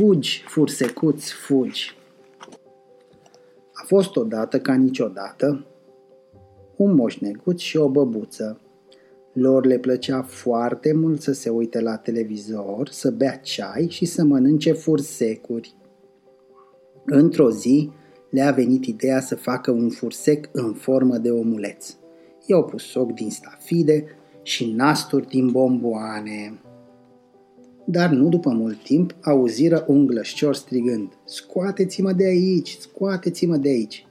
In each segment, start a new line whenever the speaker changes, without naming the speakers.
Fugi, fursecuț, fugi. A fost odată ca niciodată un moșneguț și o băbuță. Lor le plăcea foarte mult să se uite la televizor, să bea ceai și să mănânce fursecuri. Într-o zi le-a venit ideea să facă un fursec în formă de omuleț. I-au pus soc din stafide și nasturi din bomboane. Dar nu după mult timp auziră un glășcior strigând Scoateți-mă de aici, scoateți-mă de aici!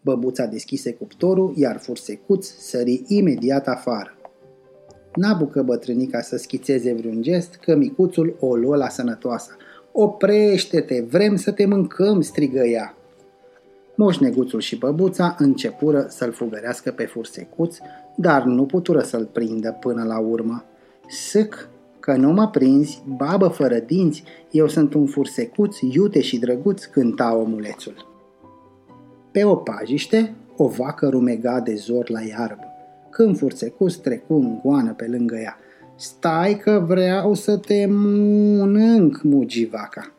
Băbuța deschise cuptorul, iar fursecuț sări imediat afară. N-apucă bătrânica să schițeze vreun gest, că micuțul o luă la sănătoasă. Oprește-te, vrem să te mâncăm, strigă ea. Moșneguțul și băbuța începură să-l fugărească pe fursecuț, dar nu putură să-l prindă până la urmă. Sâc, că nu mă prinzi, babă fără dinți, eu sunt un fursecuț, iute și drăguț, cânta omulețul. Pe o pajiște, o vacă rumega de zor la iarbă. Când fursecuț trecu în goană pe lângă ea. Stai că vreau să te mănânc, mugi vaca.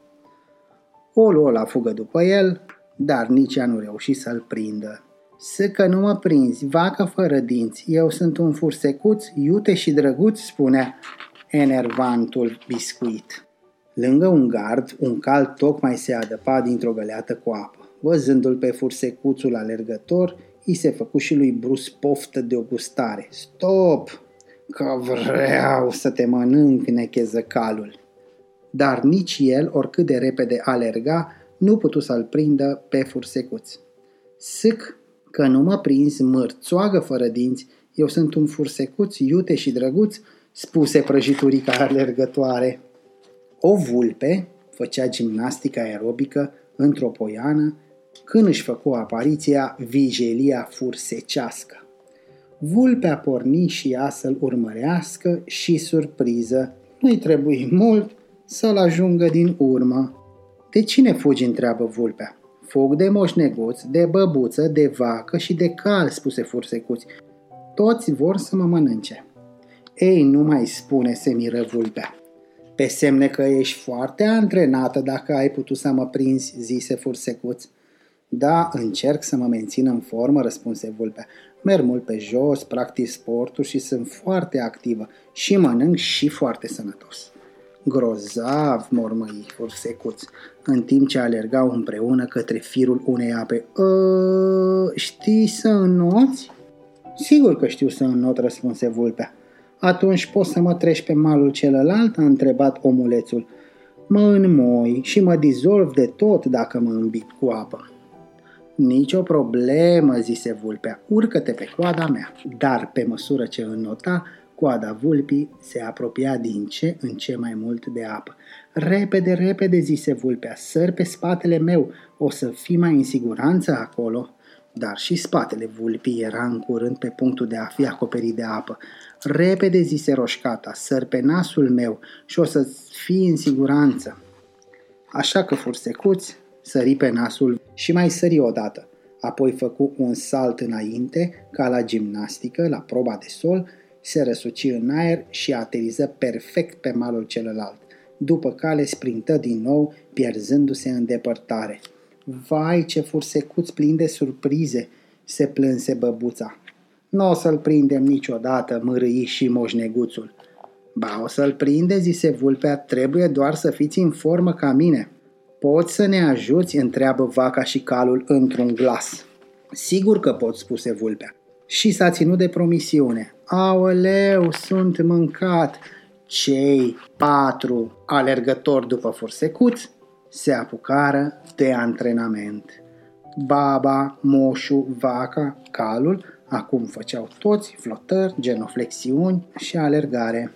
O luă la fugă după el, dar nici ea nu reuși să-l prindă. Să că nu mă prinzi, vacă fără dinți, eu sunt un fursecuț, iute și drăguț, spunea enervantul biscuit. Lângă un gard, un cal tocmai se adăpa dintr-o găleată cu apă. Văzându-l pe fursecuțul alergător, i se făcu și lui Brus poftă de o gustare. Stop! Că vreau să te mănânc, necheză calul. Dar nici el, oricât de repede alerga, nu putu să-l prindă pe fursecuț. Sâc că nu mă prins mărțoagă fără dinți, eu sunt un fursecuț iute și drăguț, spuse prăjiturica alergătoare. O vulpe făcea gimnastică aerobică într-o poiană când își făcu apariția vigilia fursecească. Vulpea porni și ea să-l urmărească și surpriză. Nu-i trebuie mult să-l ajungă din urmă. De cine fugi, întreabă vulpea. Fug de moșneguț, de băbuță, de vacă și de cal, spuse fursecuți. Toți vor să mă mănânce. Ei, nu mai spune, se miră vulpea. Pe semne că ești foarte antrenată dacă ai putut să mă prinzi, zise fursecuț. Da, încerc să mă mențin în formă, răspunse vulpea. Merg mult pe jos, practic sportul și sunt foarte activă și mănânc și foarte sănătos. Grozav, mormăi fursecuț, în timp ce alergau împreună către firul unei ape. Ă, știi să înnoți? Sigur că știu să înnot, răspunse vulpea. Atunci poți să mă treci pe malul celălalt? a întrebat omulețul. Mă înmoi și mă dizolv de tot dacă mă îmbit cu apă. Nici o problemă, zise vulpea, urcă-te pe coada mea. Dar pe măsură ce înnota, coada vulpii se apropia din ce în ce mai mult de apă. Repede, repede, zise vulpea, săr pe spatele meu, o să fii mai în siguranță acolo. Dar și spatele vulpii era în curând pe punctul de a fi acoperit de apă. Repede, zise roșcata, săr pe nasul meu și o să fii în siguranță. Așa că fursecuți sări pe nasul și mai sări odată. Apoi făcu un salt înainte, ca la gimnastică, la proba de sol, se răsuci în aer și ateriză perfect pe malul celălalt. După cale sprintă din nou, pierzându-se în depărtare. Vai, ce fursecuț plin de surprize!" se plânse băbuța. Nu o să-l prindem niciodată, mărâi și moșneguțul. Ba, o să-l prinde, zise vulpea, trebuie doar să fiți în formă ca mine. Poți să ne ajuți? întreabă vaca și calul într-un glas. Sigur că pot, spuse vulpea. Și s-a ținut de promisiune. Aoleu, sunt mâncat! Cei patru alergători după fursecuți se apucară de antrenament. Baba, moșu, vaca, calul acum făceau toți flotări, genoflexiuni și alergare.